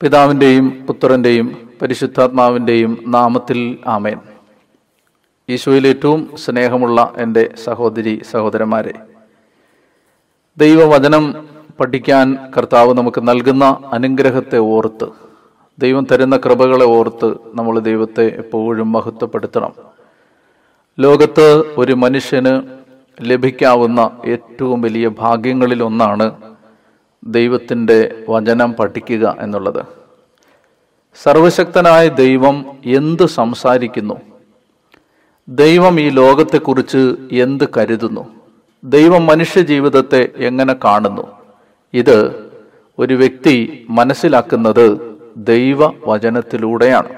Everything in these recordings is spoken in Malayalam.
പിതാവിന്റെയും പുത്രന്റെയും പരിശുദ്ധാത്മാവിന്റെയും നാമത്തിൽ ആമേൻ. ഈശോയിൽ ഏറ്റവും സ്നേഹമുള്ള എന്റെ സഹോദരി സഹോദരന്മാരെ ദൈവവചനം പഠിക്കാൻ കർത്താവ് നമുക്ക് നൽകുന്ന അനുഗ്രഹത്തെ ഓർത്ത് ദൈവം തരുന്ന കൃപകളെ ഓർത്ത് നമ്മൾ ദൈവത്തെ എപ്പോഴും മഹത്വപ്പെടുത്തണം. ലോകത്ത് ഒരു മനുഷ്യന് ലഭിക്കാവുന്ന ഏറ്റവും വലിയ ഭാഗ്യങ്ങളിൽ ഒന്നാണ് ദൈവത്തിന്റെ വചനം പഠിക്കുക എന്നുള്ളത്. സർവശക്തനായ ദൈവം എന്ത് സംസാരിക്കുന്നു? ദൈവം ഈ ലോകത്തെക്കുറിച്ച് എന്ത് കരുതുന്നു? ദൈവം മനുഷ്യ ജീവിതത്തെ എങ്ങനെ കാണുന്നു? ഇത് ഒരു വ്യക്തി മനസ്സിലാക്കുന്നത് ദൈവവചനത്തിലൂടെയാണ്.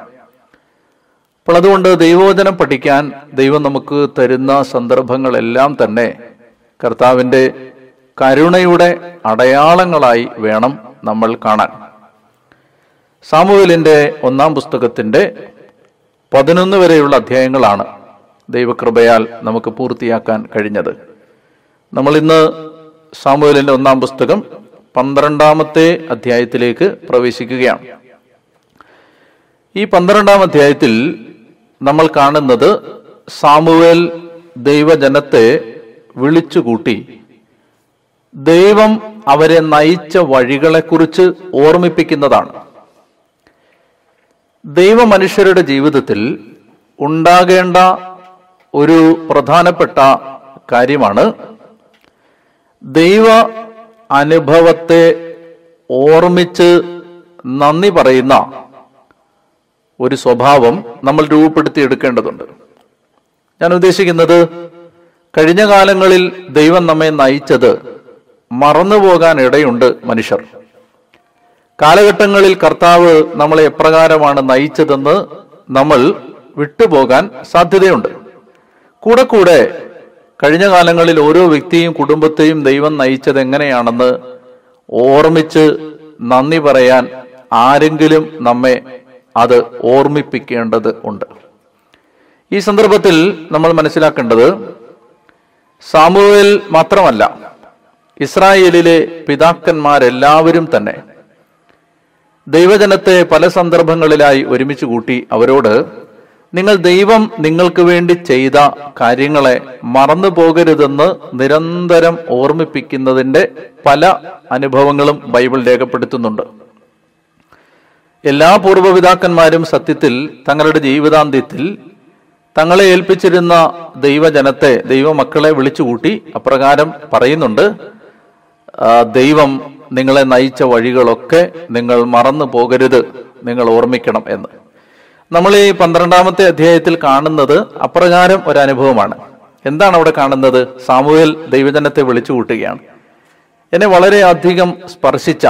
അപ്പോൾ അതുകൊണ്ട് ദൈവവചനം പഠിക്കാൻ ദൈവം നമുക്ക് തരുന്ന സന്ദർഭങ്ങളെല്ലാം തന്നെ കർത്താവിന്റെ കരുണയുടെ അടയാളങ്ങളായി വേണം നമ്മൾ കാണാൻ. സാമുവേലിന്റെ ഒന്നാം പുസ്തകത്തിന്റെ പതിനൊന്ന് വരെയുള്ള അധ്യായങ്ങളാണ് ദൈവകൃപയാൽ നമുക്ക് പൂർത്തിയാക്കാൻ കഴിഞ്ഞത്. നമ്മളിന്ന് ഇന്ന് ഒന്നാം പുസ്തകം പന്ത്രണ്ടാമത്തെ അധ്യായത്തിലേക്ക് പ്രവേശിക്കുകയാണ്. ഈ പന്ത്രണ്ടാം അധ്യായത്തിൽ നമ്മൾ കാണുന്നത് സാമുവേൽ ദൈവജനത്തെ വിളിച്ചുകൂട്ടി ദൈവം അവരെ നയിച്ച വഴികളെക്കുറിച്ച് ഓർമ്മിപ്പിക്കുന്നതാണ്. ദൈവ മനുഷ്യരുടെ ജീവിതത്തിൽ ഉണ്ടാകേണ്ട ഒരു പ്രധാനപ്പെട്ട കാര്യമാണ് ദൈവ അനുഭവത്തെ ഓർമ്മിച്ച് നന്ദി പറയുന്ന ഒരു സ്വഭാവം നമ്മൾ രൂപപ്പെടുത്തിയെടുക്കേണ്ടതുണ്ട് ഞാൻ ഉദ്ദേശിക്കുന്നത് കഴിഞ്ഞ കാലങ്ങളിൽ ദൈവം നമ്മെ നയിച്ചത് മറന്നുപോകാൻ ഇടയുണ്ട് മനുഷ്യർ. കാലഘട്ടങ്ങളിൽ കർത്താവ് നമ്മളെ എപ്രകാരമാണ് നയിച്ചതെന്ന് നമ്മൾ വിട്ടുപോകാൻ സാധ്യതയുണ്ട്. കൂടെ കൂടെ കഴിഞ്ഞ കാലങ്ങളിൽ ഓരോ വ്യക്തിയും കുടുംബത്തെയും ദൈവം നയിച്ചത് എങ്ങനെയാണെന്ന് ഓർമ്മിച്ച് നന്ദി പറയാൻ ആരെങ്കിലും നമ്മെ അത് ഓർമ്മിപ്പിക്കേണ്ടത് ഉണ്ട്. ഈ സന്ദർഭത്തിൽ നമ്മൾ മനസ്സിലാക്കേണ്ടത് സാമുവേൽ മാത്രമല്ല ഇസ്രായേലിലെ പിതാക്കന്മാരെല്ലാവരും തന്നെ ദൈവജനത്തെ പല സന്ദർഭങ്ങളിലായി ഒരുമിച്ച് കൂട്ടി അവരോട് നിങ്ങൾ ദൈവം നിങ്ങൾക്ക് വേണ്ടി ചെയ്ത കാര്യങ്ങളെ മറന്നു പോകരുതെന്ന് നിരന്തരം ഓർമ്മിപ്പിക്കുന്നതിന്റെ പല അനുഭവങ്ങളും ബൈബിൾ രേഖപ്പെടുത്തുന്നുണ്ട്. എല്ലാ പൂർവപിതാക്കന്മാരും സത്യത്തിൽ തങ്ങളുടെ ജീവിതാന്ത്യത്തിൽ തങ്ങളെ ഏൽപ്പിച്ചിരുന്ന ദൈവജനത്തെ ദൈവമക്കളെ വിളിച്ചുകൂട്ടി അപ്രകാരം പറയുന്നുണ്ട് ദൈവം നിങ്ങളെ നയിച്ച വഴികളൊക്കെ നിങ്ങൾ മറന്നു പോകരുത്. നിങ്ങൾ ഓർമ്മിക്കണം എന്ന്. നമ്മൾ ഈ പന്ത്രണ്ടാമത്തെ അധ്യായത്തിൽ കാണുന്നത് അപ്രകാരം ഒരു അനുഭവമാണ് എന്താണ് അവിടെ കാണുന്നത്? സാമൂഹ്യൽ ദൈവജനത്തെ വിളിച്ചു കൂട്ടുകയാണ്. എന്നെ വളരെയധികം സ്പർശിച്ച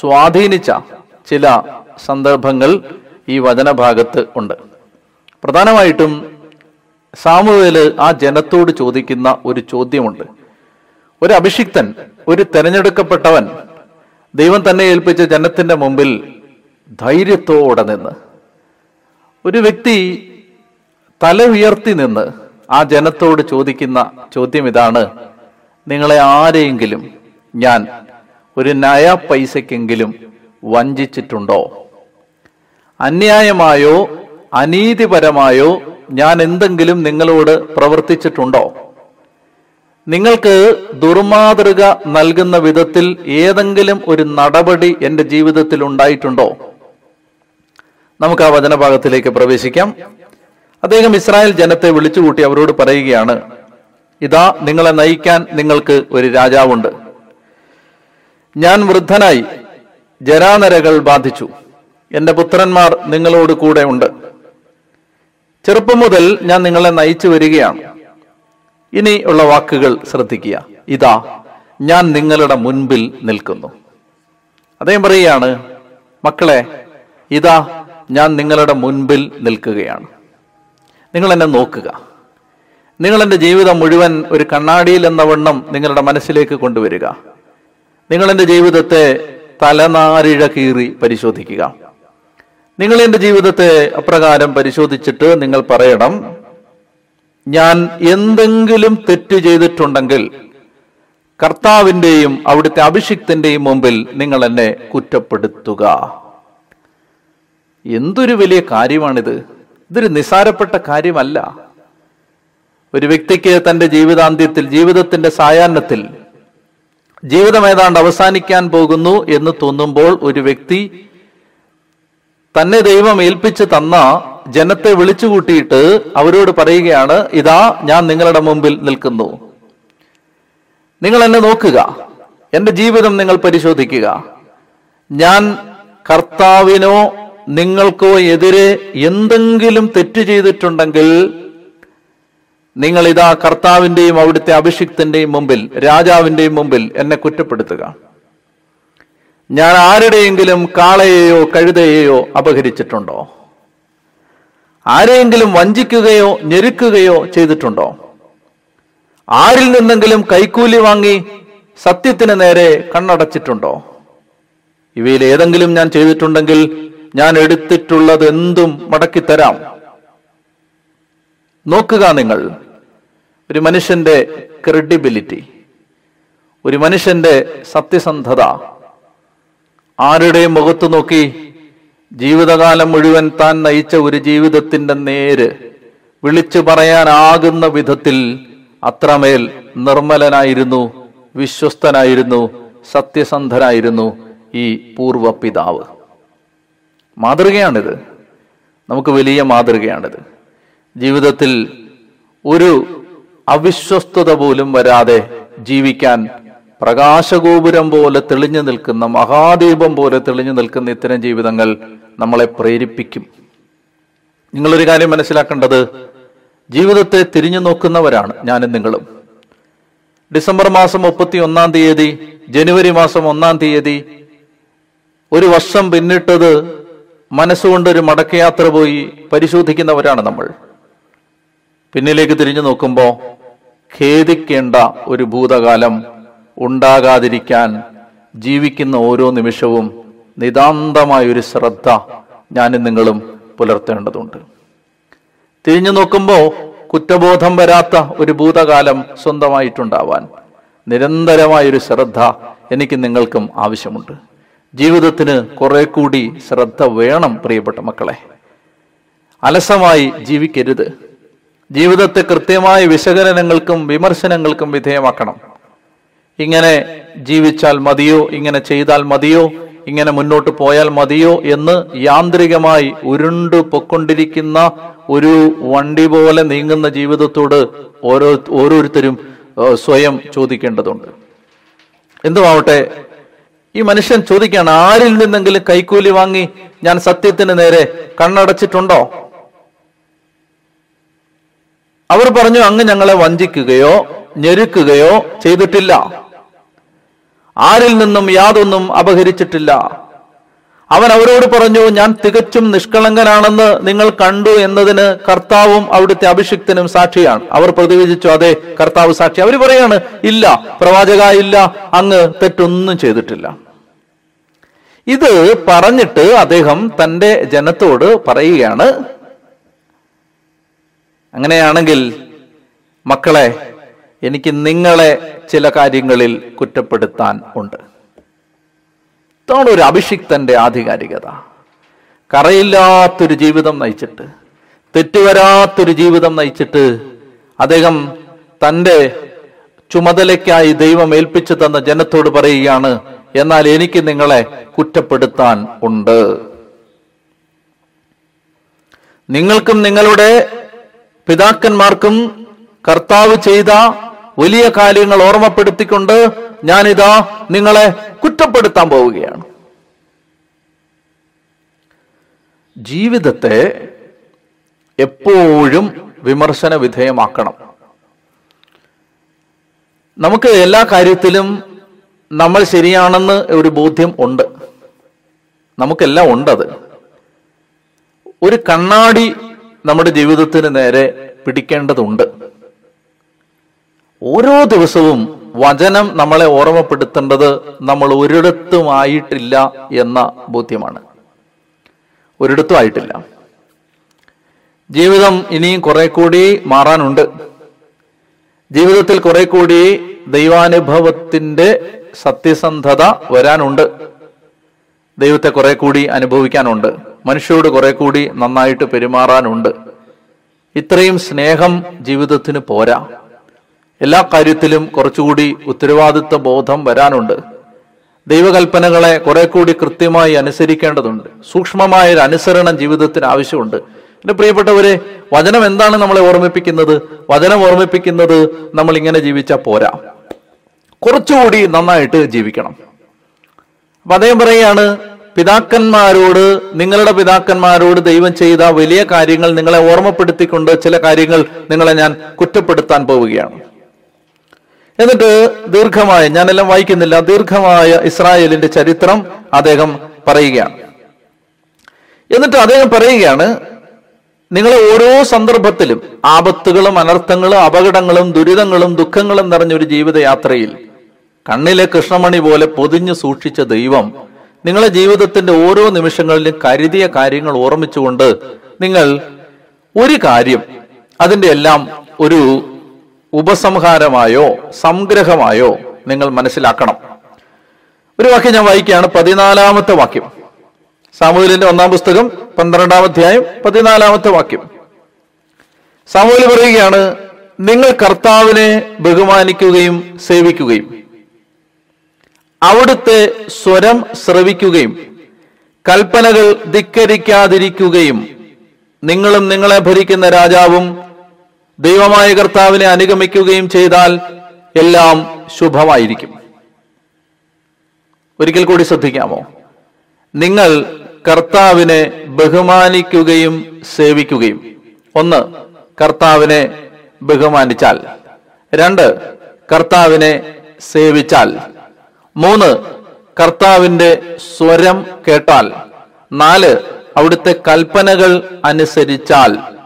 സ്വാധീനിച്ച ചില സന്ദർഭങ്ങൾ ഈ വചനഭാഗത്ത് ഉണ്ട്. പ്രധാനമായിട്ടും സാമുവേൽ ആ ജനത്തോട് ചോദിക്കുന്ന ഒരു ചോദ്യമുണ്ട്. ഒരു അഭിഷിക്തൻ ഒരു തെരഞ്ഞെടുക്കപ്പെട്ടവൻ ദൈവം തന്നെ ഏൽപ്പിച്ച ജനത്തിന്റെ മുമ്പിൽ ധൈര്യത്തോടെ നിന്ന് ഒരു വ്യക്തി തല ഉയർത്തി നിന്ന് ആ ജനത്തോട് ചോദിക്കുന്ന ചോദ്യം ഇതാണ് നിങ്ങളെ ആരെയെങ്കിലും ഞാൻ ഒരു നയ പൈസക്കെങ്കിലും വഞ്ചിച്ചിട്ടുണ്ടോ? അന്യായമായോ അനീതിപരമായോ ഞാൻ എന്തെങ്കിലും നിങ്ങളോട് പ്രവർത്തിച്ചിട്ടുണ്ടോ? നിങ്ങൾക്ക് ദുർമാതൃക നൽകുന്ന വിധത്തിൽ ഏതെങ്കിലും ഒരു നടപടി എന്റെ ജീവിതത്തിൽ ഉണ്ടായിട്ടുണ്ടോ? നമുക്ക് ആ വചനഭാഗത്തിലേക്ക് പ്രവേശിക്കാം. അദ്ദേഹം ഇസ്രായേൽ ജനത്തെ വിളിച്ചുകൂട്ടി അവരോട് പറയുകയാണ് ഇതാ നിങ്ങളെ നയിക്കാൻ നിങ്ങൾക്ക് ഒരു രാജാവുണ്ട്. ഞാൻ വൃദ്ധനായി ജരാനരകൾ ബാധിച്ചു. എന്റെ പുത്രന്മാർ നിങ്ങളോട് കൂടെ ഉണ്ട്. ചെറുപ്പം മുതൽ ഞാൻ നിങ്ങളെ നയിച്ചു വരികയാണ്. ഇനി ഉള്ള വാക്കുകൾ ശ്രദ്ധിക്കുക. ഇതാ ഞാൻ നിങ്ങളുടെ മുൻപിൽ നിൽക്കുന്നു. അദ്ദേഹം പറയുകയാണ് മക്കളെ ഇതാ ഞാൻ നിങ്ങളുടെ മുൻപിൽ നിൽക്കുകയാണ്. നിങ്ങൾ എന്നെ നോക്കുക. നിങ്ങൾ എന്റെ ജീവിതം മുഴുവൻ ഒരു കണ്ണാടിയിൽ എന്ന വണ്ണം നിങ്ങളുടെ മനസ്സിലേക്ക് കൊണ്ടുവരിക. നിങ്ങൾ എന്റെ ജീവിതത്തെ തലനാരിഴ കീറി പരിശോധിക്കുക. നിങ്ങൾ എന്റെ ജീവിതത്തെ അപ്രകാരം പരിശോധിച്ചിട്ട് നിങ്ങൾ പറയണം ഞാൻ എന്തെങ്കിലും തെറ്റ് ചെയ്തിട്ടുണ്ടെങ്കിൽ കർത്താവിന്റെയും അവിടുത്തെ അഭിഷിക്തന്റെയും മുമ്പിൽ നിങ്ങൾ എന്നെ കുറ്റപ്പെടുത്തുക. എന്തൊരു വലിയ കാര്യമാണിത്. ഇതൊരു നിസാരപ്പെട്ട കാര്യമല്ല. ഒരു വ്യക്തിക്ക് തന്റെ ജീവിതാന്ത്യത്തിൽ ജീവിതത്തിന്റെ സായാഹ്നത്തിൽ ജീവിതം ഏതാണ്ട് അവസാനിക്കാൻ പോകുന്നു എന്ന് തോന്നുമ്പോൾ ഒരു വ്യക്തി തന്നെ ദൈവം ഏൽപ്പിച്ച് തന്ന ജനത്തെ വിളിച്ചുകൂട്ടിയിട്ട് അവരോട് പറയുകയാണ് ഇതാ ഞാൻ നിങ്ങളുടെ മുമ്പിൽ നിൽക്കുന്നു. നിങ്ങൾ എന്നെ നോക്കുക. എന്റെ ജീവിതം നിങ്ങൾ പരിശോധിക്കുക. ഞാൻ കർത്താവിനോ നിങ്ങൾക്കോ എതിരെ എന്തെങ്കിലും തെറ്റ് ചെയ്തിട്ടുണ്ടെങ്കിൽ നിങ്ങൾ ഇതാ കർത്താവിന്റെയും അവിടുത്തെ അഭിഷിക്തന്റെയും മുമ്പിൽ രാജാവിന്റെയും മുമ്പിൽ എന്നെ കുറ്റപ്പെടുത്തുക. ഞാൻ ആരുടെയെങ്കിലും കാളയെയോ കഴുതയെയോ അപഹരിച്ചിട്ടുണ്ടോ? ആരെയെങ്കിലും വഞ്ചിക്കുകയോ ഞെരുക്കുകയോ ചെയ്തിട്ടുണ്ടോ? ആരിൽ നിന്നെങ്കിലും കൈക്കൂലി വാങ്ങി സത്യത്തിന് നേരെ കണ്ണടച്ചിട്ടുണ്ടോ? ഇവയിൽ ഏതെങ്കിലും ഞാൻ ചെയ്തിട്ടുണ്ടെങ്കിൽ ഞാൻ എടുത്തിട്ടുള്ളത് എന്തും മടക്കിത്തരാം നോക്കുക നിങ്ങൾ. ഒരു മനുഷ്യന്റെ ക്രെഡിബിലിറ്റി ഒരു മനുഷ്യന്റെ സത്യസന്ധത. ആരുടെയും മുഖത്ത് നോക്കി ജീവിതകാലം മുഴുവൻ താൻ നയിച്ച ഒരു ജീവിതത്തിന്റെ നേര് വിളിച്ചു പറയാനാകുന്ന വിധത്തിൽ അത്രമേൽ നിർമ്മലനായിരുന്നു വിശ്വസ്തനായിരുന്നു സത്യസന്ധനായിരുന്നു ഈ പൂർവ പിതാവ് മാതൃകയാണിത്. നമുക്ക് വലിയ മാതൃകയാണിത്. ജീവിതത്തിൽ ഒരു അവിശ്വസ്തത പോലും വരാതെ ജീവിക്കാൻ പ്രകാശഗോപുരം പോലെ തെളിഞ്ഞു നിൽക്കുന്ന മഹാദീപം പോലെ തെളിഞ്ഞു നിൽക്കുന്ന ഇത്തരം ജീവിതങ്ങൾ നമ്മളെ പ്രേരിപ്പിക്കും. നിങ്ങളൊരു കാര്യം മനസ്സിലാക്കേണ്ടത് ജീവിതത്തെ തിരിഞ്ഞു നോക്കുന്നവരാണ് ഞാനും നിങ്ങളും. ഡിസംബർ മാസം മുപ്പത്തി ഒന്നാം തീയതി ജനുവരി മാസം ഒന്നാം തീയതി ഒരു വർഷം പിന്നിട്ടത് മനസ്സുകൊണ്ട് ഒരു മടക്കയാത്ര പോയി പരിശോധിക്കുന്നവരാണ് നമ്മൾ. പിന്നിലേക്ക് തിരിഞ്ഞു നോക്കുമ്പോൾ ഖേദിക്കേണ്ട ഒരു ഭൂതകാലം ഉണ്ടാകാതിരിക്കാൻ ജീവിക്കുന്ന ഓരോ നിമിഷവും നിതാന്തമായ ഒരു ശ്രദ്ധ ഞാൻ നിങ്ങളും പുലർത്തേണ്ടതുണ്ട്. തിരിഞ്ഞു നോക്കുമ്പോൾ കുറ്റബോധം വരാത്ത ഒരു ഭൂതകാലം സ്വന്തമായിട്ടുണ്ടാവാൻ നിരന്തരമായൊരു ശ്രദ്ധ എനിക്ക് നിങ്ങൾക്കും ആവശ്യമുണ്ട്. ജീവിതത്തിന് കുറെ കൂടി ശ്രദ്ധ വേണം പ്രിയപ്പെട്ട മക്കളെ. അലസമായി ജീവിക്കരുത്. ജീവിതത്തെ കൃത്യമായ വിശകലനങ്ങൾക്കും വിമർശനങ്ങൾക്കും വിധേയമാക്കണം. ഇങ്ങനെ ജീവിച്ചാൽ മതിയോ ഇങ്ങനെ ചെയ്താൽ മതിയോ ഇങ്ങനെ മുന്നോട്ട് പോയാൽ മതിയോ എന്ന് യാന്ത്രികമായി ഉരുണ്ടു പൊക്കൊണ്ടിരിക്കുന്ന ഒരു വണ്ടി പോലെ നീങ്ങുന്ന ജീവിതത്തോട് ഓരോ ഓരോരുത്തരും സ്വയം ചോദിക്കേണ്ടതുണ്ട്. എന്തുമാവട്ടെ ഈ മനുഷ്യൻ ചോദിക്കാണ് ആരിൽ നിന്നെങ്കിലും കൈക്കൂലി വാങ്ങി ഞാൻ സത്യത്തിന് നേരെ കണ്ണടച്ചിട്ടുണ്ടോ? അവർ പറഞ്ഞു അങ്ങ് ഞങ്ങളെ വഞ്ചിക്കുകയോ ഞെരുക്കുകയോ ചെയ്തിട്ടില്ല. ആരിൽ നിന്നും യാതൊന്നും അപഹരിച്ചിട്ടില്ല. അവൻ അവരോട് പറഞ്ഞു ഞാൻ തികച്ചും നിഷ്കളങ്കനാണെന്ന് നിങ്ങൾ കണ്ടു എന്നതിന് കർത്താവും അവിടുത്തെ അഭിഷിക്തനും സാക്ഷിയാണ്. അവർ പ്രതിവിധിച്ചു അതെ കർത്താവ് സാക്ഷി. അവർ പറയാണ് ഇല്ല പ്രവാചക ഇല്ല അങ്ങ് തെറ്റൊന്നും ചെയ്തിട്ടില്ല. ഇത് പറഞ്ഞിട്ട് അദ്ദേഹം തന്റെ ജനത്തോട് പറയുകയാണ് അങ്ങനെയാണെങ്കിൽ മക്കളെ എനിക്ക് നിങ്ങളെ ചില കാര്യങ്ങളിൽ കുറ്റപ്പെടുത്താൻ ഉണ്ട്. ഇതാണ് ഒരു അഭിഷിക്തന്റെ ആധികാരികത. കറയില്ലാത്തൊരു ജീവിതം നയിച്ചിട്ട് തെറ്റുവരാത്തൊരു ജീവിതം നയിച്ചിട്ട് അദ്ദേഹം തന്റെ ചുമതലയ്ക്കായി ദൈവം ഏൽപ്പിച്ചു തന്ന ജനത്തോട് പറയുകയാണ് എന്നാൽ എനിക്ക് നിങ്ങളെ കുറ്റപ്പെടുത്താൻ ഉണ്ട്. നിങ്ങൾക്കും നിങ്ങളുടെ പിതാക്കന്മാർക്കും കർത്താവ് ചെയ്ത വലിയ കാര്യങ്ങൾ ഓർമ്മപ്പെടുത്തിക്കൊണ്ട് ഞാനിതാ നിങ്ങളെ കുറ്റപ്പെടുത്താൻ പോവുകയാണ്. ജീവിതത്തെ എപ്പോഴും വിമർശന വിധേയമാക്കണം. നമുക്ക് എല്ലാ കാര്യത്തിലും നമ്മൾ ശരിയാണെന്ന് ഒരു ബോധ്യം ഉണ്ട്. നമുക്കെല്ലാം ഉണ്ടത്. ഒരു കണ്ണാടി നമ്മുടെ ജീവിതത്തിന് നേരെ പിടിക്കേണ്ടതുണ്ട്. ഓരോ ദിവസവും വചനം നമ്മളെ ഓർമ്മപ്പെടുത്തേണ്ടത് നമ്മൾ ഒരിടത്തും ആയിട്ടില്ല എന്ന ബോധ്യമാണ്. ഒരിടത്തും ആയിട്ടില്ല ജീവിതം ഇനിയും കുറെ കൂടി മാറാനുണ്ട്. ജീവിതത്തിൽ കുറെ കൂടി ദൈവാനുഭവത്തിന്റെ സത്യസന്ധത വരാനുണ്ട്. ദൈവത്തെ കുറെ കൂടി അനുഭവിക്കാനുണ്ട്. മനുഷ്യരോട് കുറെ കൂടി നന്നായിട്ട് പെരുമാറാനുണ്ട്. ഇത്രയും സ്നേഹം ജീവിതത്തിന് പോരാ. എല്ലാ കാര്യത്തിലും കുറച്ചുകൂടി ഉത്തരവാദിത്വ ബോധം വരാനുണ്ട്. ദൈവകൽപ്പനകളെ കുറെ കൂടി കൃത്യമായി അനുസരിക്കേണ്ടതുണ്ട്. സൂക്ഷ്മമായ ഒരു അനുസരണം ജീവിതത്തിന് ആവശ്യമുണ്ട്. എന്റെ പ്രിയപ്പെട്ടവരെ വചനം എന്താണ് നമ്മളെ ഓർമ്മിപ്പിക്കുന്നത്? വചനം ഓർമ്മിപ്പിക്കുന്നത് നമ്മൾ ഇങ്ങനെ ജീവിച്ചാൽ പോരാ. കുറച്ചുകൂടി നന്നായിട്ട് ജീവിക്കണം. അപ്പൊ അദ്ദേഹം പറയുകയാണ് പിതാക്കന്മാരോട് നിങ്ങളുടെ പിതാക്കന്മാരോട് ദൈവം ചെയ്ത വലിയ കാര്യങ്ങൾ നിങ്ങളെ ഓർമ്മപ്പെടുത്തിക്കൊണ്ട് ചില കാര്യങ്ങൾ നിങ്ങളെ ഞാൻ കുറ്റപ്പെടുത്താൻ പോവുകയാണ്. എന്നിട്ട് ദീർഘമായ ഞാനെല്ലാം വായിക്കുന്നില്ല ദീർഘമായ ഇസ്രായേലിന്റെ ചരിത്രം അദ്ദേഹം പറയുകയാണ്. എന്നിട്ട് അദ്ദേഹം പറയുകയാണ് നിങ്ങളെ ഓരോ സന്ദർഭത്തിലും ആപത്തുകളും അനർത്ഥങ്ങളും അപകടങ്ങളും ദുരിതങ്ങളും ദുഃഖങ്ങളും നിറഞ്ഞൊരു ജീവിതയാത്രയിൽ കണ്ണിലെ കൃഷ്ണമണി പോലെ പൊതിഞ്ഞു സൂക്ഷിച്ച ദൈവം നിങ്ങളെ ജീവിതത്തിന്റെ ഓരോ നിമിഷങ്ങളിലും കരുതിയ കാര്യങ്ങൾ ഓർമ്മിച്ചുകൊണ്ട് നിങ്ങൾ ഒരു കാര്യം അതിന്റെ എല്ലാം ഒരു ഉപസംഹാരമായോ സംഗ്രഹമായോ നിങ്ങൾ മനസ്സിലാക്കണം. ഒരു വാക്യം ഞാൻ വായിക്കുകയാണ്. പതിനാലാമത്തെ വാക്യം. സാമൂഹലിന്റെ ഒന്നാം പുസ്തകം പന്ത്രണ്ടാം അധ്യായം പതിനാലാമത്തെ വാക്യം. സാമൂഹൽ പറയുകയാണ് നിങ്ങൾ കർത്താവിനെ ബഹുമാനിക്കുകയും സേവിക്കുകയും അവിടുത്തെ സ്വരം ശ്രവിക്കുകയും കൽപ്പനകൾ ധിക്കരിക്കാതിരിക്കുകയും നിങ്ങളും നിങ്ങളെ ഭരിക്കുന്ന രാജാവും ദൈവമായ കർത്താവിനെ അനുഗമിക്കുകയും ചെയ്താൽ എല്ലാം ശുഭമായിരിക്കും. ഒരിക്കൽ കൂടി ശ്രദ്ധിക്കാമോ? നിങ്ങൾ കർത്താവിനെ ബഹുമാനിക്കുകയും സേവിക്കുകയും. ഒന്ന് കർത്താവിനെ ബഹുമാനിച്ചാൽ. രണ്ട് കർത്താവിനെ സേവിച്ചാൽ. മൂന്ന് കർത്താവിന്റെ സ്വരം കേട്ടാൽ. നാല് അവിടുത്തെ കൽപ്പനകൾ അനുസരിച്ചാൽ.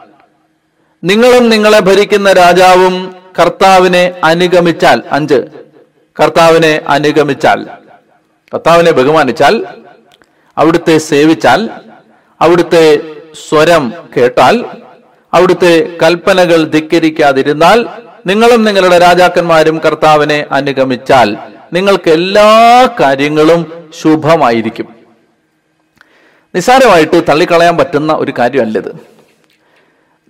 നിങ്ങളും നിങ്ങളെ ഭരിക്കുന്ന രാജാവും കർത്താവിനെ അനുഗമിച്ചാൽ അഞ്ച്. കർത്താവിനെ അനുഗമിച്ചാൽ കർത്താവിനെ ബഹുമാനിച്ചാൽ അവിടുത്തെ സേവിച്ചാൽ അവിടുത്തെ സ്വരം കേട്ടാൽ അവിടുത്തെ കൽപ്പനകൾ ധിക്കരിക്കാതിരുന്നാൽ നിങ്ങളും നിങ്ങളുടെ രാജാക്കന്മാരും കർത്താവിനെ അനുഗമിച്ചാൽ നിങ്ങൾക്ക് എല്ലാ കാര്യങ്ങളും ശുഭമായിരിക്കും. നിസ്സാരമായിട്ട് തള്ളിക്കളയാൻ പറ്റുന്ന ഒരു കാര്യമല്ലത്.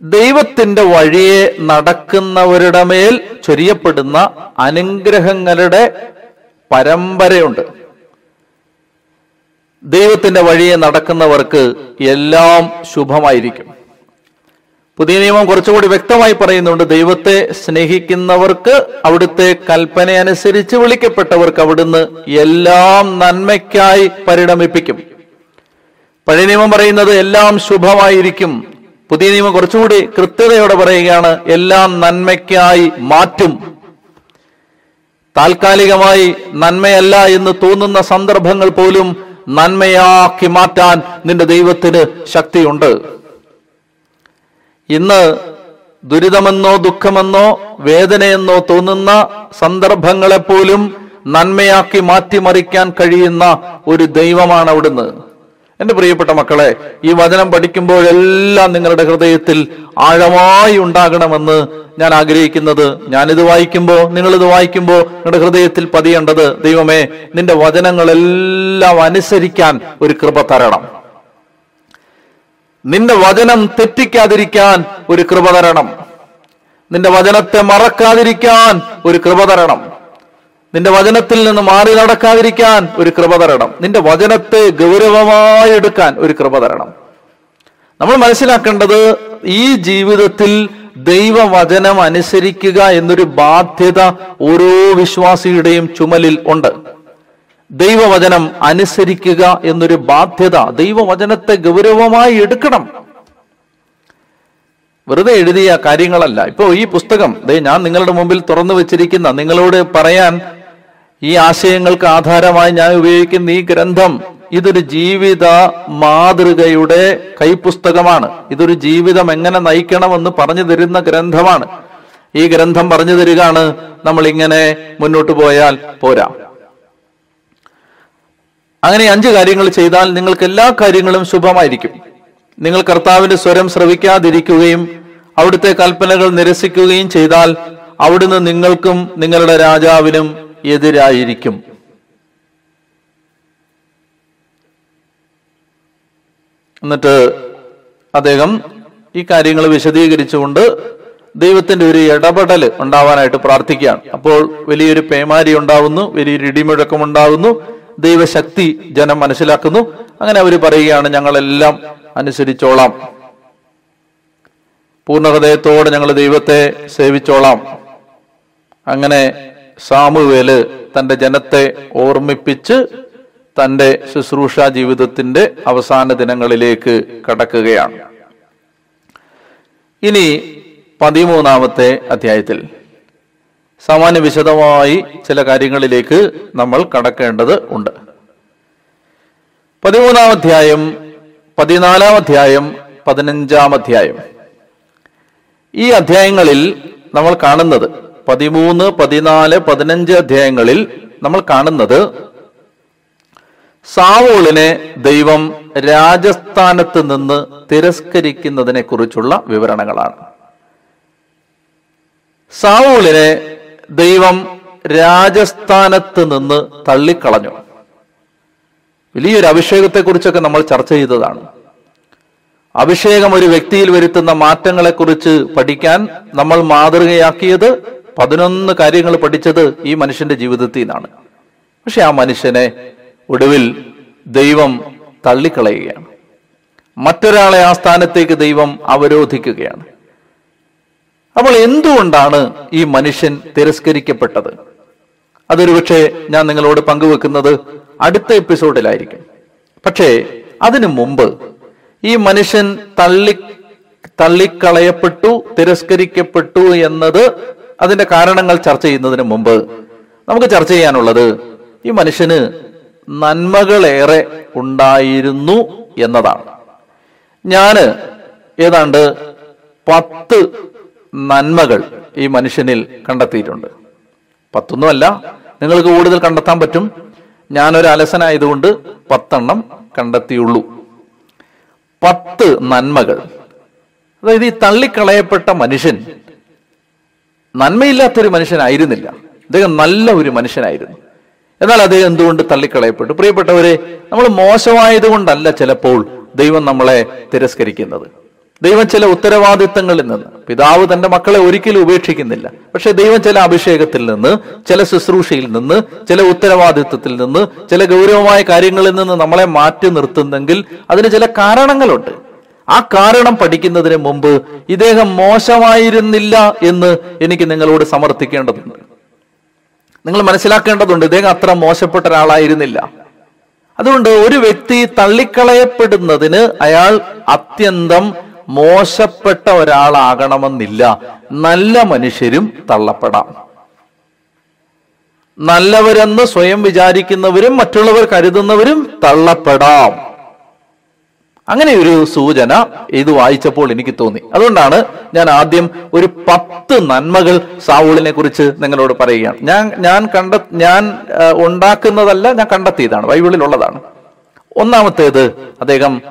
ദൈവത്തിന്റെ വഴിയെ നടക്കുന്നവരുടെ മേൽ ചൊരിയപ്പെടുന്ന അനുഗ്രഹങ്ങളുടെ പരമ്പരയുണ്ട്. ദൈവത്തിന്റെ വഴിയെ നടക്കുന്നവർക്ക് എല്ലാം ശുഭമായിരിക്കും. പുതിയ നിയമം കുറച്ചുകൂടി വ്യക്തമായി പറയുന്നുണ്ട് ദൈവത്തെ സ്നേഹിക്കുന്നവർക്ക് അവിടുത്തെ കൽപ്പന അനുസരിച്ച് വിളിക്കപ്പെട്ടവർക്ക് അവിടുന്ന് എല്ലാം നന്മയ്ക്കായി പരിണമിപ്പിക്കും. പഴയ നിയമം പറയുന്നത് എല്ലാം ശുഭമായിരിക്കും. പുതിയ നിയമം കുറച്ചുകൂടി കൃത്യതയോടെ പറയുകയാണ് എല്ലാം നന്മയ്ക്കായി മാറ്റും. താൽക്കാലികമായി നന്മയല്ല എന്ന് തോന്നുന്ന സന്ദർഭങ്ങൾ പോലും നന്മയാക്കി മാറ്റാൻ നിന്റെ ദൈവത്തിന് ശക്തിയുണ്ട്. ഇന്ന് ദുരിതമെന്നോ ദുഃഖമെന്നോ വേദനയെന്നോ തോന്നുന്ന സന്ദർഭങ്ങളെപ്പോലും നന്മയാക്കി മാറ്റിമറിക്കാൻ കഴിയുന്ന ഒരു ദൈവമാണ് അവിടുന്ന്. എന്റെ പ്രിയപ്പെട്ട മക്കളെ ഈ വചനം പഠിക്കുമ്പോഴെല്ലാം നിങ്ങളുടെ ഹൃദയത്തിൽ ആഴമായി ഉണ്ടാകണമെന്ന് ഞാൻ ആഗ്രഹിക്കുന്നത്. ഞാനിത് വായിക്കുമ്പോൾ നിങ്ങളിത് വായിക്കുമ്പോൾ നിങ്ങളുടെ ഹൃദയത്തിൽ പതിയേണ്ടത് ദൈവമേ നിന്റെ വചനങ്ങളെല്ലാം അനുസരിക്കാൻ ഒരു കൃപ തരണം. നിന്റെ വചനം തെറ്റിക്കാതിരിക്കാൻ ഒരു കൃപ തരണം. നിന്റെ വചനത്തെ മറക്കാതിരിക്കാൻ ഒരു കൃപ തരണം. നിന്റെ വചനത്തിൽ നിന്ന് മാറി നടക്കാതിരിക്കാൻ ഒരു കൃപ തരണം. നിന്റെ വചനത്തെ ഗൗരവമായി എടുക്കാൻ ഒരു കൃപ തരണം. നമ്മൾ മനസ്സിലാക്കേണ്ടത് ഈ ജീവിതത്തിൽ ദൈവവചനം അനുസരിക്കുക എന്നൊരു ബാധ്യത ഓരോ വിശ്വാസിയുടെയും ചുമലിൽ ഉണ്ട്. ദൈവവചനം അനുസരിക്കുക എന്നൊരു ബാധ്യത ദൈവവചനത്തെ ഗൗരവമായി എടുക്കണം. വെറുതെ എഴുതിയ കാര്യങ്ങളല്ല. ഇപ്പോ ഈ പുസ്തകം ഞാൻ നിങ്ങളുടെ മുമ്പിൽ തുറന്നു വെച്ചിരിക്കുന്ന നിങ്ങളോട് പറയാൻ ഈ ആശയങ്ങൾക്ക് ആധാരമായി ഞാൻ ഉപയോഗിക്കുന്ന ഈ ഗ്രന്ഥം ഇതൊരു ജീവിത മാതൃകയുടെ കൈപ്പുസ്തകമാണ്. ഇതൊരു ജീവിതം എങ്ങനെ നയിക്കണമെന്ന് പറഞ്ഞു തരുന്ന ഗ്രന്ഥമാണ്. ഈ ഗ്രന്ഥം പറഞ്ഞു തരികയാണ് നമ്മൾ ഇങ്ങനെ മുന്നോട്ട് പോയാൽ പോരാ. അങ്ങനെ അഞ്ച് കാര്യങ്ങൾ ചെയ്താൽ നിങ്ങൾക്ക് എല്ലാ കാര്യങ്ങളും ശുഭമായിരിക്കും. നിങ്ങൾ കർത്താവിന്റെ സ്വരം ശ്രവിക്കാതിരിക്കുകയും അവിടുത്തെ കൽപ്പനകൾ നിരസിക്കുകയും ചെയ്താൽ അവിടുന്ന് നിങ്ങൾക്കും നിങ്ങളുടെ രാജാവിനും എതിരായിരിക്കും. എന്നിട്ട് അദ്ദേഹം ഈ കാര്യങ്ങൾ വിശദീകരിച്ചുകൊണ്ട് ദൈവത്തിന്റെ ഒരു ഇടപെടൽ ഉണ്ടാവാനായിട്ട് പ്രാർത്ഥിക്കുകയാണ്. അപ്പോൾ വലിയൊരു പേമാരി ഉണ്ടാവുന്നു വലിയൊരു ഇടിമുഴക്കം ഉണ്ടാവുന്നു ദൈവശക്തി ജനം മനസ്സിലാക്കുന്നു. അങ്ങനെ അവർ പറയുകയാണ് ഞങ്ങളെല്ലാം അനുസരിച്ചോളാം. പൂർണ ഹൃദയത്തോടെ ഞങ്ങൾ ദൈവത്തെ സേവിച്ചോളാം. അങ്ങനെ സാമുവേൽ തന്റെ ജനത്തെ ഓർമ്മിപ്പിച്ച് തന്റെ ശുശ്രൂഷ ജീവിതത്തിന്റെ അവസാന ദിനങ്ങളിലേക്ക് കടക്കുകയാണ്. ഇനി പതിമൂന്നാമത്തെ അധ്യായത്തിൽ സാമാന്യ വിശദമായി ചില കാര്യങ്ങളിലേക്ക് നമ്മൾ കടക്കേണ്ടത് ഉണ്ട്. പതിമൂന്നാം അധ്യായം പതിനാലാം അധ്യായം പതിനഞ്ചാം അധ്യായം. ഈ അധ്യായങ്ങളിൽ നമ്മൾ കാണുന്നത് പതിമൂന്ന് പതിനാല് പതിനഞ്ച് അധ്യായങ്ങളിൽ നമ്മൾ കാണുന്നത് സാവോളിനെ ദൈവം രാജസ്ഥാനത്ത് നിന്ന് തിരസ്കരിക്കുന്നതിനെ കുറിച്ചുള്ള വിവരണങ്ങളാണ്. സാവോളിനെ ദൈവം രാജസ്ഥാനത്ത് നിന്ന് തള്ളിക്കളഞ്ഞു. വലിയൊരു അഭിഷേകത്തെക്കുറിച്ചൊക്കെ നമ്മൾ ചർച്ച ചെയ്തതാണ്. അഭിഷേകം ഒരു വ്യക്തിയിൽ വരുത്തുന്ന മാറ്റങ്ങളെക്കുറിച്ച് പഠിക്കാൻ നമ്മൾ മാതൃകയാക്കിയത് പതിനൊന്ന് കാര്യങ്ങൾ പഠിച്ചത് ഈ മനുഷ്യന്റെ ജീവിതത്തിൽ നിന്നാണ്. പക്ഷെ ആ മനുഷ്യനെ ഒടുവിൽ ദൈവം തള്ളിക്കളയുകയാണ്. മറ്റൊരാളെ ആ സ്ഥാനത്തേക്ക് ദൈവം അവരോധിക്കുകയാണ്. അപ്പോൾ എന്തുകൊണ്ടാണ് ഈ മനുഷ്യൻ തിരസ്കരിക്കപ്പെട്ടത്? അതൊരു പക്ഷേ ഞാൻ നിങ്ങളോട് പങ്കുവെക്കുന്നത് അടുത്ത എപ്പിസോഡിലായിരിക്കും. പക്ഷേ അതിനു മുമ്പ് ഈ മനുഷ്യൻ തള്ളി തള്ളിക്കളയപ്പെട്ടു തിരസ്കരിക്കപ്പെട്ടു എന്നത് അതിന്റെ കാരണങ്ങൾ ചർച്ച ചെയ്യുന്നതിന് മുമ്പ് നമുക്ക് ചർച്ച ചെയ്യാനുള്ളത് ഈ മനുഷ്യന് നന്മകളേറെ ഉണ്ടായിരുന്നു എന്നതാണ്. ഞാൻ ഏതാണ്ട് പത്ത് നന്മകൾ ഈ മനുഷ്യനിൽ കണ്ടെത്തിയിട്ടുണ്ട്. പത്തൊന്നുമല്ല നിങ്ങൾക്ക് കൂടുതൽ കണ്ടെത്താൻ പറ്റും. ഞാനൊരു അലസനായതുകൊണ്ട് പത്തെണ്ണം കണ്ടെത്തിയുള്ളൂ. പത്ത് നന്മകൾ. അതായത് ഈ തള്ളിക്കളയപ്പെട്ട മനുഷ്യൻ നന്മയില്ലാത്തൊരു മനുഷ്യനായിരുന്നില്ല. അദ്ദേഹം നല്ല ഒരു മനുഷ്യനായിരുന്നു. എന്നാൽ അദ്ദേഹം എന്തുകൊണ്ട് തള്ളിക്കളയപ്പെട്ടു? പ്രിയപ്പെട്ടവരെ നമ്മൾ മോശമായത് കൊണ്ടല്ല ചിലപ്പോൾ ദൈവം നമ്മളെ തിരസ്കരിക്കുന്നത്. ദൈവം ചില ഉത്തരവാദിത്തങ്ങളിൽ നിന്ന് പിതാവ് തന്റെ മക്കളെ ഒരിക്കലും ഉപേക്ഷിക്കുന്നില്ല. പക്ഷെ ദൈവം ചില അഭിഷേകത്തിൽ നിന്ന് ചില ശുശ്രൂഷയിൽ നിന്ന് ചില ഉത്തരവാദിത്തത്തിൽ നിന്ന് ചില ഗൗരവമായ കാര്യങ്ങളിൽ നിന്ന് നമ്മളെ മാറ്റി നിർത്തുന്നെങ്കിൽ അതിന് ചില കാരണങ്ങളുണ്ട്. ആ കാരണം പഠിക്കുന്നതിന് മുമ്പ് ഇദ്ദേഹം മോശമായിരുന്നില്ല എന്ന് എനിക്ക് നിങ്ങളോട് സമർത്ഥിക്കേണ്ടതുണ്ട്. നിങ്ങൾ മനസ്സിലാക്കേണ്ടതുണ്ട് ഇദ്ദേഹം അത്ര മോശപ്പെട്ട ഒരാളായിരുന്നില്ല. അതുകൊണ്ട് ഒരു വ്യക്തി തള്ളിക്കളയപ്പെടുന്നതിന് അയാൾ അത്യന്തം മോശപ്പെട്ട ഒരാളാകണമെന്നില്ല. നല്ല മനുഷ്യരും തള്ളപ്പെടാം. നല്ലവരെന്ന് സ്വയം വിചാരിക്കുന്നവരും മറ്റുള്ളവർ കരുതുന്നവരും തള്ളപ്പെടാം. അങ്ങനെ ഒരു സൂചന ഇത് വായിച്ചപ്പോൾ എനിക്ക് തോന്നി. അതുകൊണ്ടാണ് ഞാൻ ആദ്യം ഒരു പത്ത് നന്മകൾ സാവൂളിനെ കുറിച്ച് നിങ്ങളോട് പറയുകയാണ്. ഞാൻ ഞാൻ കണ്ട ഞാൻ ഉണ്ടാക്കുന്നതല്ല ഞാൻ കണ്ടെത്തിയതാണ്. ബൈബിളിൽ ഉള്ളതാണ് ഒന്നാമത്തേത് അദ്ദേഹം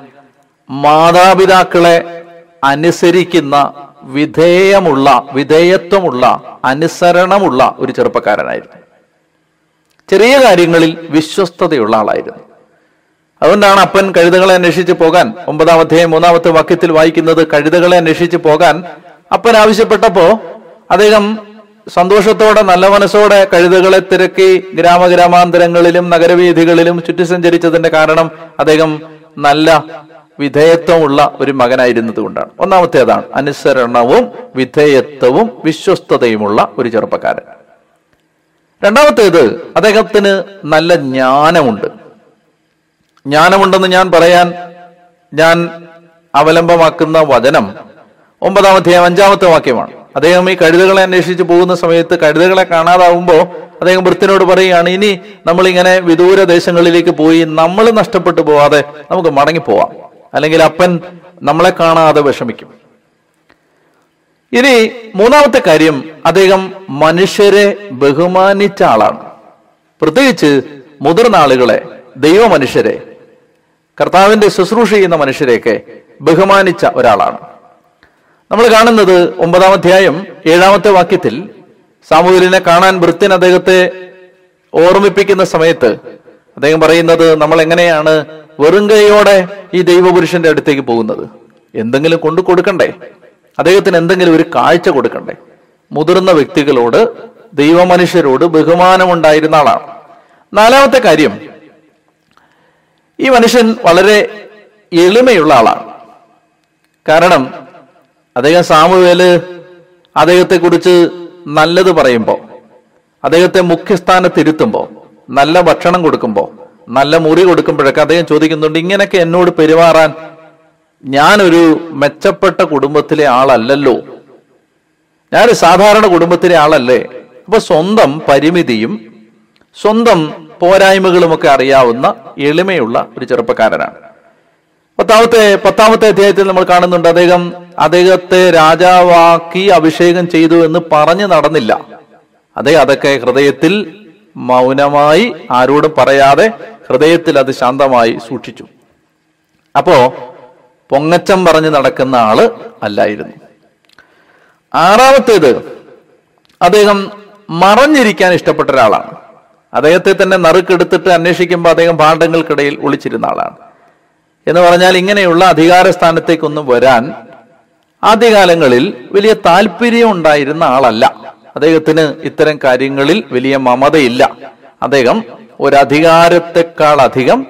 മാതാപിതാക്കളെ അനുസരിക്കുന്ന വിധേയമുള്ള വിധേയത്വമുള്ള അനുസരണമുള്ള ഒരു ചെറുപ്പക്കാരനായിരുന്നു. ചെറിയ കാര്യങ്ങളിൽ വിശ്വസ്തതയുള്ള ആളായിരുന്നു. അതുകൊണ്ടാണ് അപ്പൻ കഴുതകളെ അന്വേഷിച്ച് പോകാൻ ഒമ്പതാം അധ്യായം മൂന്നാമത്തെ വാക്യത്തിൽ വായിക്കുന്നത് കഴുതകളെ അന്വേഷിച്ച് പോകാൻ അപ്പൻ ആവശ്യപ്പെട്ടപ്പോ അദ്ദേഹം സന്തോഷത്തോടെ നല്ല മനസ്സോടെ കഴുതകളെ തിരക്കി ഗ്രാമഗ്രാമാന്തരങ്ങളിലും നഗരവീഥികളിലും ചുറ്റി സഞ്ചരിച്ചതിന്റെ കാരണം അദ്ദേഹം നല്ല വിധേയത്വമുള്ള ഒരു മകനായിരുന്നത് കൊണ്ടാണ്. ഒന്നാമത്തേതാണ് അനുസരണവും വിധേയത്വവും വിശ്വസ്തതയുമുള്ള ഒരു ചെറുപ്പക്കാരൻ. രണ്ടാമത്തേത് അദ്ദേഹത്തിന് നല്ല ജ്ഞാനമുണ്ട്. ജ്ഞാനമുണ്ടെന്ന് ഞാൻ പറയാൻ ഞാൻ അവലംബമാക്കുന്ന വചനം ഒമ്പതാമത്തെ അഞ്ചാമത്തെ വാക്യമാണ്. അദ്ദേഹം ഈ കഴുതകളെ അന്വേഷിച്ച് പോകുന്ന സമയത്ത് കഴുതകളെ കാണാതാവുമ്പോൾ അദ്ദേഹം വൃത്തിനോട് പറയുകയാണ് ഇനി നമ്മളിങ്ങനെ വിദൂര ദേശങ്ങളിലേക്ക് പോയി നമ്മൾ നഷ്ടപ്പെട്ടു പോവാതെ നമുക്ക് മടങ്ങി പോവാം. അല്ലെങ്കിൽ അപ്പൻ നമ്മളെ കാണാതെ വിഷമിക്കും. ഇനി മൂന്നാമത്തെ കാര്യം അദ്ദേഹം മനുഷ്യരെ ബഹുമാനിച്ച ആളാണ്. പ്രത്യേകിച്ച് മുതിർന്ന ആളുകളെ ദൈവ മനുഷ്യരെ കർത്താവിന്റെ ശുശ്രൂഷ ചെയ്യുന്ന മനുഷ്യരെയൊക്കെ ബഹുമാനിച്ച ഒരാളാണ്. നമ്മൾ കാണുന്നത് ഒമ്പതാം അധ്യായം ഏഴാമത്തെ വാക്യത്തിൽ സാമൂഹ്യനെ കാണാൻ വൃത്യൻ അദ്ദേഹത്തെ ഓർമ്മിപ്പിക്കുന്ന സമയത്ത് അദ്ദേഹം പറയുന്നത് നമ്മൾ എങ്ങനെയാണ് വെറും കൈയോടെ ഈ ദൈവപുരുഷന്റെ അടുത്തേക്ക് പോകുന്നത്? എന്തെങ്കിലും കൊണ്ടു കൊടുക്കണ്ടേ? അദ്ദേഹത്തിന് എന്തെങ്കിലും ഒരു കാഴ്ച കൊടുക്കണ്ടേ? മുതിർന്ന വ്യക്തികളോട് ദൈവമനുഷ്യരോട് ബഹുമാനമുണ്ടായിരുന്ന ആളാണ്. നാലാമത്തെ കാര്യം ഈ മനുഷ്യൻ വളരെ എളിമയുള്ള ആളാണ്. കാരണം അദ്ദേഹം സാമുവേൽ അദ്ദേഹത്തെ കുറിച്ച് നല്ലത് പറയുമ്പോൾ അദ്ദേഹത്തെ മുഖ്യസ്ഥാനത്തിരുത്തുമ്പോൾ നല്ല ഭക്ഷണം കൊടുക്കുമ്പോൾ നല്ല മുറി കൊടുക്കുമ്പോഴൊക്കെ അദ്ദേഹം ചോദിക്കുന്നുണ്ട് ഇങ്ങനെയൊക്കെ എന്നോട് പെരുമാറാൻ ഞാനൊരു മെച്ചപ്പെട്ട കുടുംബത്തിലെ ആളല്ലല്ലോ. ഞാനൊരു സാധാരണ കുടുംബത്തിലെ ആളല്ലേ. അപ്പൊ സ്വന്തം പരിമിതിയും സ്വന്തം പോരായ്മകളുമൊക്കെ അറിയാവുന്ന എളിമയുള്ള ഒരു ചെറുപ്പക്കാരനാണ്. പത്താമത്തെ പത്താമത്തെ അധ്യായത്തിൽ നമ്മൾ കാണുന്നുണ്ട് അദ്ദേഹം അദ്ദേഹത്തെ രാജാവാക്കി അഭിഷേകം ചെയ്തു എന്ന് പറഞ്ഞു നടന്നില്ല. അദ്ദേഹം അതൊക്കെ ഹൃദയത്തിൽ മൗനമായി ആരോടും പറയാതെ ഹൃദയത്തിൽ അത് ശാന്തമായി സൂക്ഷിച്ചു. അപ്പോ പൊങ്ങച്ചം പറഞ്ഞു നടക്കുന്ന ആൾ അല്ലായിരുന്നു. ആറാമത്തേത് അദ്ദേഹം മറഞ്ഞിരിക്കാൻ ഇഷ്ടപ്പെട്ട ഒരാളാണ്. അദ്ദേഹത്തെ തന്നെ നറുക്കെടുത്തിട്ട് അന്വേഷിക്കുമ്പോൾ അദ്ദേഹം പാണ്ഡങ്ങൾക്കിടയിൽ ഒളിച്ചിരുന്ന ആളാണ്. എന്ന് പറഞ്ഞാൽ ഇങ്ങനെയുള്ള അധികാര സ്ഥാനത്തേക്കൊന്നും വരാൻ ആദ്യകാലങ്ങളിൽ വലിയ താല്പര്യം ഉണ്ടായിരുന്ന ആളല്ല. അദ്ദേഹത്തിന് ഇത്തരം കാര്യങ്ങളിൽ വലിയ മമതയില്ല. അദ്ദേഹം ഒരു അധികാരത്തെക്കാൾ അധികം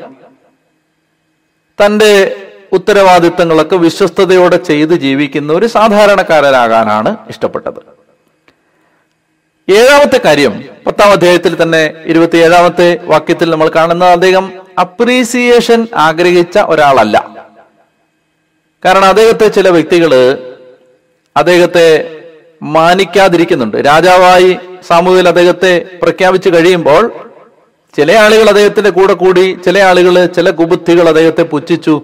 തന്റെ ഉത്തരവാദിത്തങ്ങളൊക്കെ വിശ്വസ്തയോടെ ചെയ്ത് ജീവിക്കുന്ന ഒരു സാധാരണക്കാരനാകാനാണ് ഇഷ്ടപ്പെട്ടത്. ഏഴാമത്തെ കാര്യം പത്താം അധ്യായത്തിൽ തന്നെ ഇരുപത്തി ഏഴാമത്തെ വാക്യത്തിൽ നമ്മൾ കാണുന്നത് അദ്ദേഹം അപ്രീസിയേഷൻ ആഗ്രഹിച്ച ഒരാളല്ല. കാരണം അദ്ദേഹത്തെ ചില വ്യക്തികൾ അദ്ദേഹത്തെ മാനിക്കാതിരിക്കുന്നുണ്ട്. രാജാവായി സാമൂഹിൽ അദ്ദേഹത്തെ പ്രഖ്യാപിച്ചു കഴിയുമ്പോൾ ചില ആളുകൾ അദ്ദേഹത്തിന്റെ കൂടെ കൂടി ചില ആളുകൾ ചില കുബുദ്ധികൾ അദ്ദേഹത്തെ പുച്ഛിച്ചു.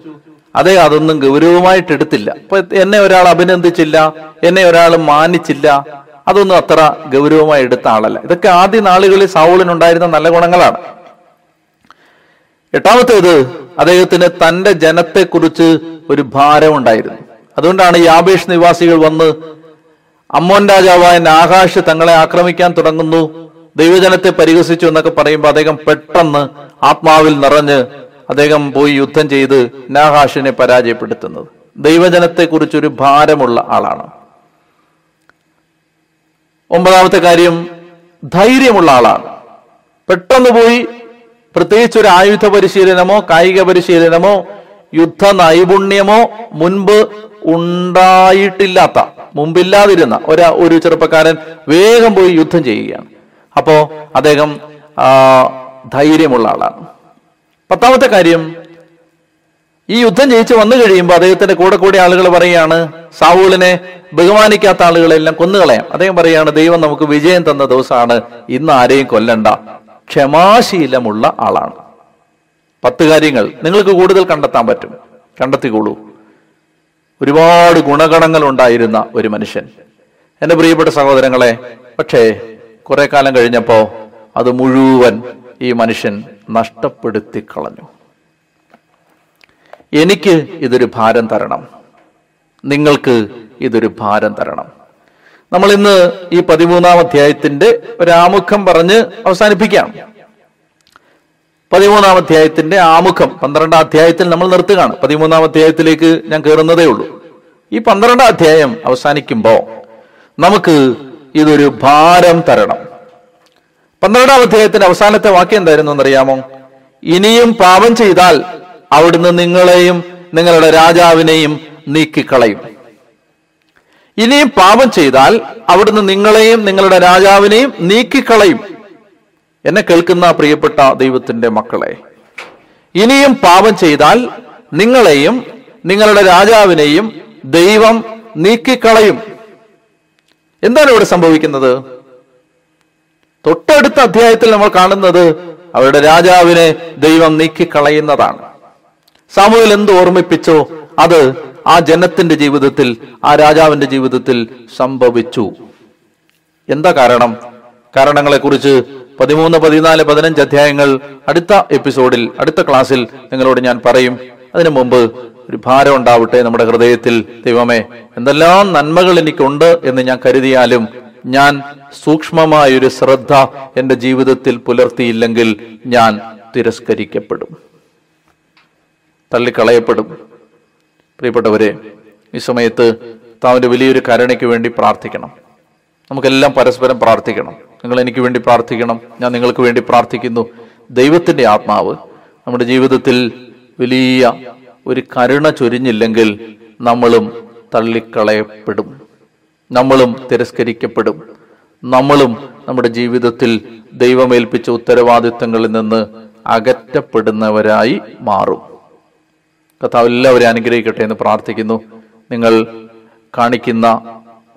അദ്ദേഹം അതൊന്നും ഗൗരവമായിട്ട് എടുത്തില്ല അപ്പൊ എന്നെ ഒരാൾ അഭിനന്ദിച്ചില്ല എന്നെ ഒരാൾ മാനിച്ചില്ല. അതൊന്നും അത്ര ഗൗരവമായി എടുത്ത ആളല്ല. ഇതൊക്കെ ആദ്യ നാളുകളിൽ സാവൂളിനുണ്ടായിരുന്ന നല്ല ഗുണങ്ങളാണ്. എട്ടാമത്തേത് അദ്ദേഹത്തിന് തന്റെ ജനത്തെക്കുറിച്ച് ഒരു ഭാരം ഉണ്ടായിരുന്നു അതുകൊണ്ടാണ് യാബേഷ് നിവാസികൾ വന്ന് അമ്മോൻ രാജാവായ നാകാശ് തങ്ങളെ ആക്രമിക്കാൻ തുടങ്ങുന്നു ദൈവജനത്തെ പരിഹസിച്ചു എന്നൊക്കെ പറയുമ്പോൾ അദ്ദേഹം പെട്ടെന്ന് ആത്മാവിൽ നിറഞ്ഞ് അദ്ദേഹം പോയി യുദ്ധം ചെയ്ത് നാഹാഷിനെ പരാജയപ്പെടുത്തുന്നത്. ദൈവജനത്തെ കുറിച്ചൊരു ഭാരമുള്ള ആളാണ്. ഒമ്പതാമത്തെ കാര്യം ധൈര്യമുള്ള ആളാണ്. പെട്ടെന്ന് പോയി പ്രത്യേകിച്ച് ഒരു ആയുധ പരിശീലനമോ കായിക പരിശീലനമോ യുദ്ധ നൈപുണ്യമോ മുൻപ് ഉണ്ടായിട്ടില്ലാത്ത മുമ്പില്ലാതിരുന്ന ഒരു ഒരു ചെറുപ്പക്കാരൻ വേഗം പോയി യുദ്ധം ചെയ്യുകയാണ്. അപ്പോ അദ്ദേഹം ധൈര്യമുള്ള ആളാണ്. പത്താമത്തെ കാര്യം ഈ യുദ്ധം ജയിച്ച് വന്നു കഴിയുമ്പോൾ അദ്ദേഹത്തിന്റെ കൂടെ കൂടെ ആളുകൾ പറയുകയാണ് സാവൂളിനെ ബഹുമാനിക്കാത്ത ആളുകളെല്ലാം കൊന്നുകളയാം. അദ്ദേഹം പറയുകയാണ് ദൈവം നമുക്ക് വിജയം തന്ന ദിവസമാണ്. ഇന്ന് ആരെയും കൊല്ലണ്ട. ക്ഷമാശീലമുള്ള ആളാണ്. പത്ത് കാര്യങ്ങൾ നിങ്ങൾക്ക് കൂടുതൽ കണ്ടെത്താൻ പറ്റും. കണ്ടെത്തിക്കോളൂ. ഒരുപാട് ഗുണഗണങ്ങൾ ഉണ്ടായിരുന്ന ഒരു മനുഷ്യൻ. എന്റെ പ്രിയപ്പെട്ട സഹോദരങ്ങളെ പക്ഷേ കുറെ കാലം കഴിഞ്ഞപ്പോ അത് മുഴുവൻ ഈ മനുഷ്യൻ നഷ്ടപ്പെടുത്തി കളഞ്ഞു. എനിക്ക് ഇതൊരു ഭാരം തരണം. നിങ്ങൾക്ക് ഇതൊരു ഭാരം തരണം. നമ്മൾ ഇന്ന് ഈ പതിമൂന്നാം അധ്യായത്തിന്റെ ഒരു ആമുഖം പറഞ്ഞ് അവസാനിപ്പിക്കാം. പതിമൂന്നാം അധ്യായത്തിന്റെ ആമുഖം പന്ത്രണ്ടാം അധ്യായത്തിൽ നമ്മൾ നിർത്തുകയാണ്. പതിമൂന്നാം അധ്യായത്തിലേക്ക് ഞാൻ കയറുന്നതേ ഉള്ളൂ. ഈ പന്ത്രണ്ടാം അധ്യായം അവസാനിക്കുമ്പോൾ നമുക്ക് ഇതൊരു ഭാരം തരണം. പന്ത്രണ്ടാം അധ്യായത്തിന്റെ അവസാനത്തെ വാക്യം എന്തായിരുന്നു എന്നറിയാമോ? ഇനിയും പാപം ചെയ്താൽ അവിടുന്ന് നിങ്ങളെയും നിങ്ങളുടെ രാജാവിനെയും നീക്കിക്കളയും. ഇനിയും പാപം ചെയ്താൽ അവിടുന്ന് നിങ്ങളെയും നിങ്ങളുടെ രാജാവിനെയും നീക്കിക്കളയും. എന്നെ കേൾക്കുന്ന പ്രിയപ്പെട്ട ദൈവത്തിന്റെ മക്കളെ ഇനിയും പാപം ചെയ്താൽ നിങ്ങളെയും നിങ്ങളുടെ രാജാവിനെയും ദൈവം നീക്കിക്കളയും. എന്താണ് ഇവിടെ സംഭവിക്കുന്നത്? തൊട്ടടുത്ത അധ്യായത്തിൽ നമ്മൾ കാണുന്നത് അവരുടെ രാജാവിനെ ദൈവം നീക്കിക്കളയുന്നതാണ്. സാമൂഹ്യം എന്ത് ഓർമ്മിപ്പിച്ചോ അത് ആ ജനത്തിന്റെ ജീവിതത്തിൽ ആ രാജാവിന്റെ ജീവിതത്തിൽ സംഭവിച്ചു. എന്താ കാരണം? കാരണങ്ങളെ കുറിച്ച് പതിമൂന്ന് പതിനാല് പതിനഞ്ച് അധ്യായങ്ങൾ അടുത്ത എപ്പിസോഡിൽ അടുത്ത ക്ലാസ്സിൽ നിങ്ങളോട് ഞാൻ പറയും. അതിനു മുമ്പ് ഒരു ഭാരം ഉണ്ടാവട്ടെ നമ്മുടെ ഹൃദയത്തിൽ. ദൈവമേ എന്തെല്ലാം നന്മകൾ എനിക്കുണ്ട് എന്ന് ഞാൻ കരുതിയാലും ഞാൻ സൂക്ഷ്മമായൊരു ശ്രദ്ധ എന്റെ ജീവിതത്തിൽ പുലർത്തിയില്ലെങ്കിൽ ഞാൻ തിരസ്കരിക്കപ്പെടും. തള്ളിക്കളയപ്പെടും. പ്രിയപ്പെട്ടവരെ ഈ സമയത്ത് താവിന്റെ വലിയൊരു കരുണയ്ക്ക് വേണ്ടി പ്രാർത്ഥിക്കണം. നമുക്കെല്ലാം പരസ്പരം പ്രാർത്ഥിക്കണം. നിങ്ങൾ എനിക്ക് വേണ്ടി പ്രാർത്ഥിക്കണം. ഞാൻ നിങ്ങൾക്ക് വേണ്ടി പ്രാർത്ഥിക്കുന്നു. ദൈവത്തിന്റെ ആത്മാവ് നമ്മുടെ ജീവിതത്തിൽ വലിയ ഒരു കരുണ ചൊരിഞ്ഞില്ലെങ്കിൽ നമ്മളും തള്ളിക്കളയപ്പെടും. നമ്മളും തിരസ്കരിക്കപ്പെടും. നമ്മളും നമ്മുടെ ജീവിതത്തിൽ ദൈവമേൽപ്പിച്ച ഉത്തരവാദിത്തങ്ങളിൽ നിന്ന് അകറ്റപ്പെടുന്നവരായി മാറും. കർത്താവ് എല്ലാവരെയും അനുഗ്രഹിക്കട്ടെ എന്ന് പ്രാർത്ഥിക്കുന്നു. നിങ്ങൾ കാണിക്കുന്ന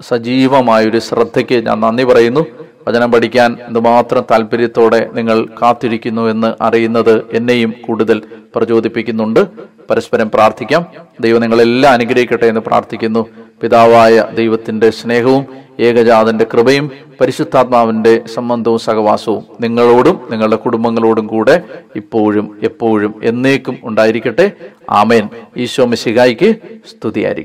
സജീവമായൊരു ശ്രദ്ധയ്ക്ക് ഞാൻ നന്ദി പറയുന്നു. വചനം പഠിക്കാൻ എന്തുമാത്രം താല്പര്യത്തോടെ നിങ്ങൾ കാത്തിരിക്കുന്നു എന്ന് അറിയുന്നത് എന്നെയും കൂടുതൽ പ്രചോദിപ്പിക്കുന്നുണ്ട്. പരസ്പരം പ്രാർത്ഥിക്കാം. ദൈവം നിങ്ങളെല്ലാം അനുഗ്രഹിക്കട്ടെ എന്ന് പ്രാർത്ഥിക്കുന്നു. പിതാവായ ദൈവത്തിന്റെ സ്നേഹവും ഏകജാതന്റെ കൃപയും പരിശുദ്ധാത്മാവിന്റെ സംബന്ധവും സഹവാസവും നിങ്ങളോടും നിങ്ങളുടെ കുടുംബങ്ങളോടും കൂടെ ഇപ്പോഴും എപ്പോഴും എന്നേക്കും ഉണ്ടായിരിക്കട്ടെ. ആമേൻ. ഈശോ മിശിഹായിക്ക് സ്തുതിയായിരിക്കും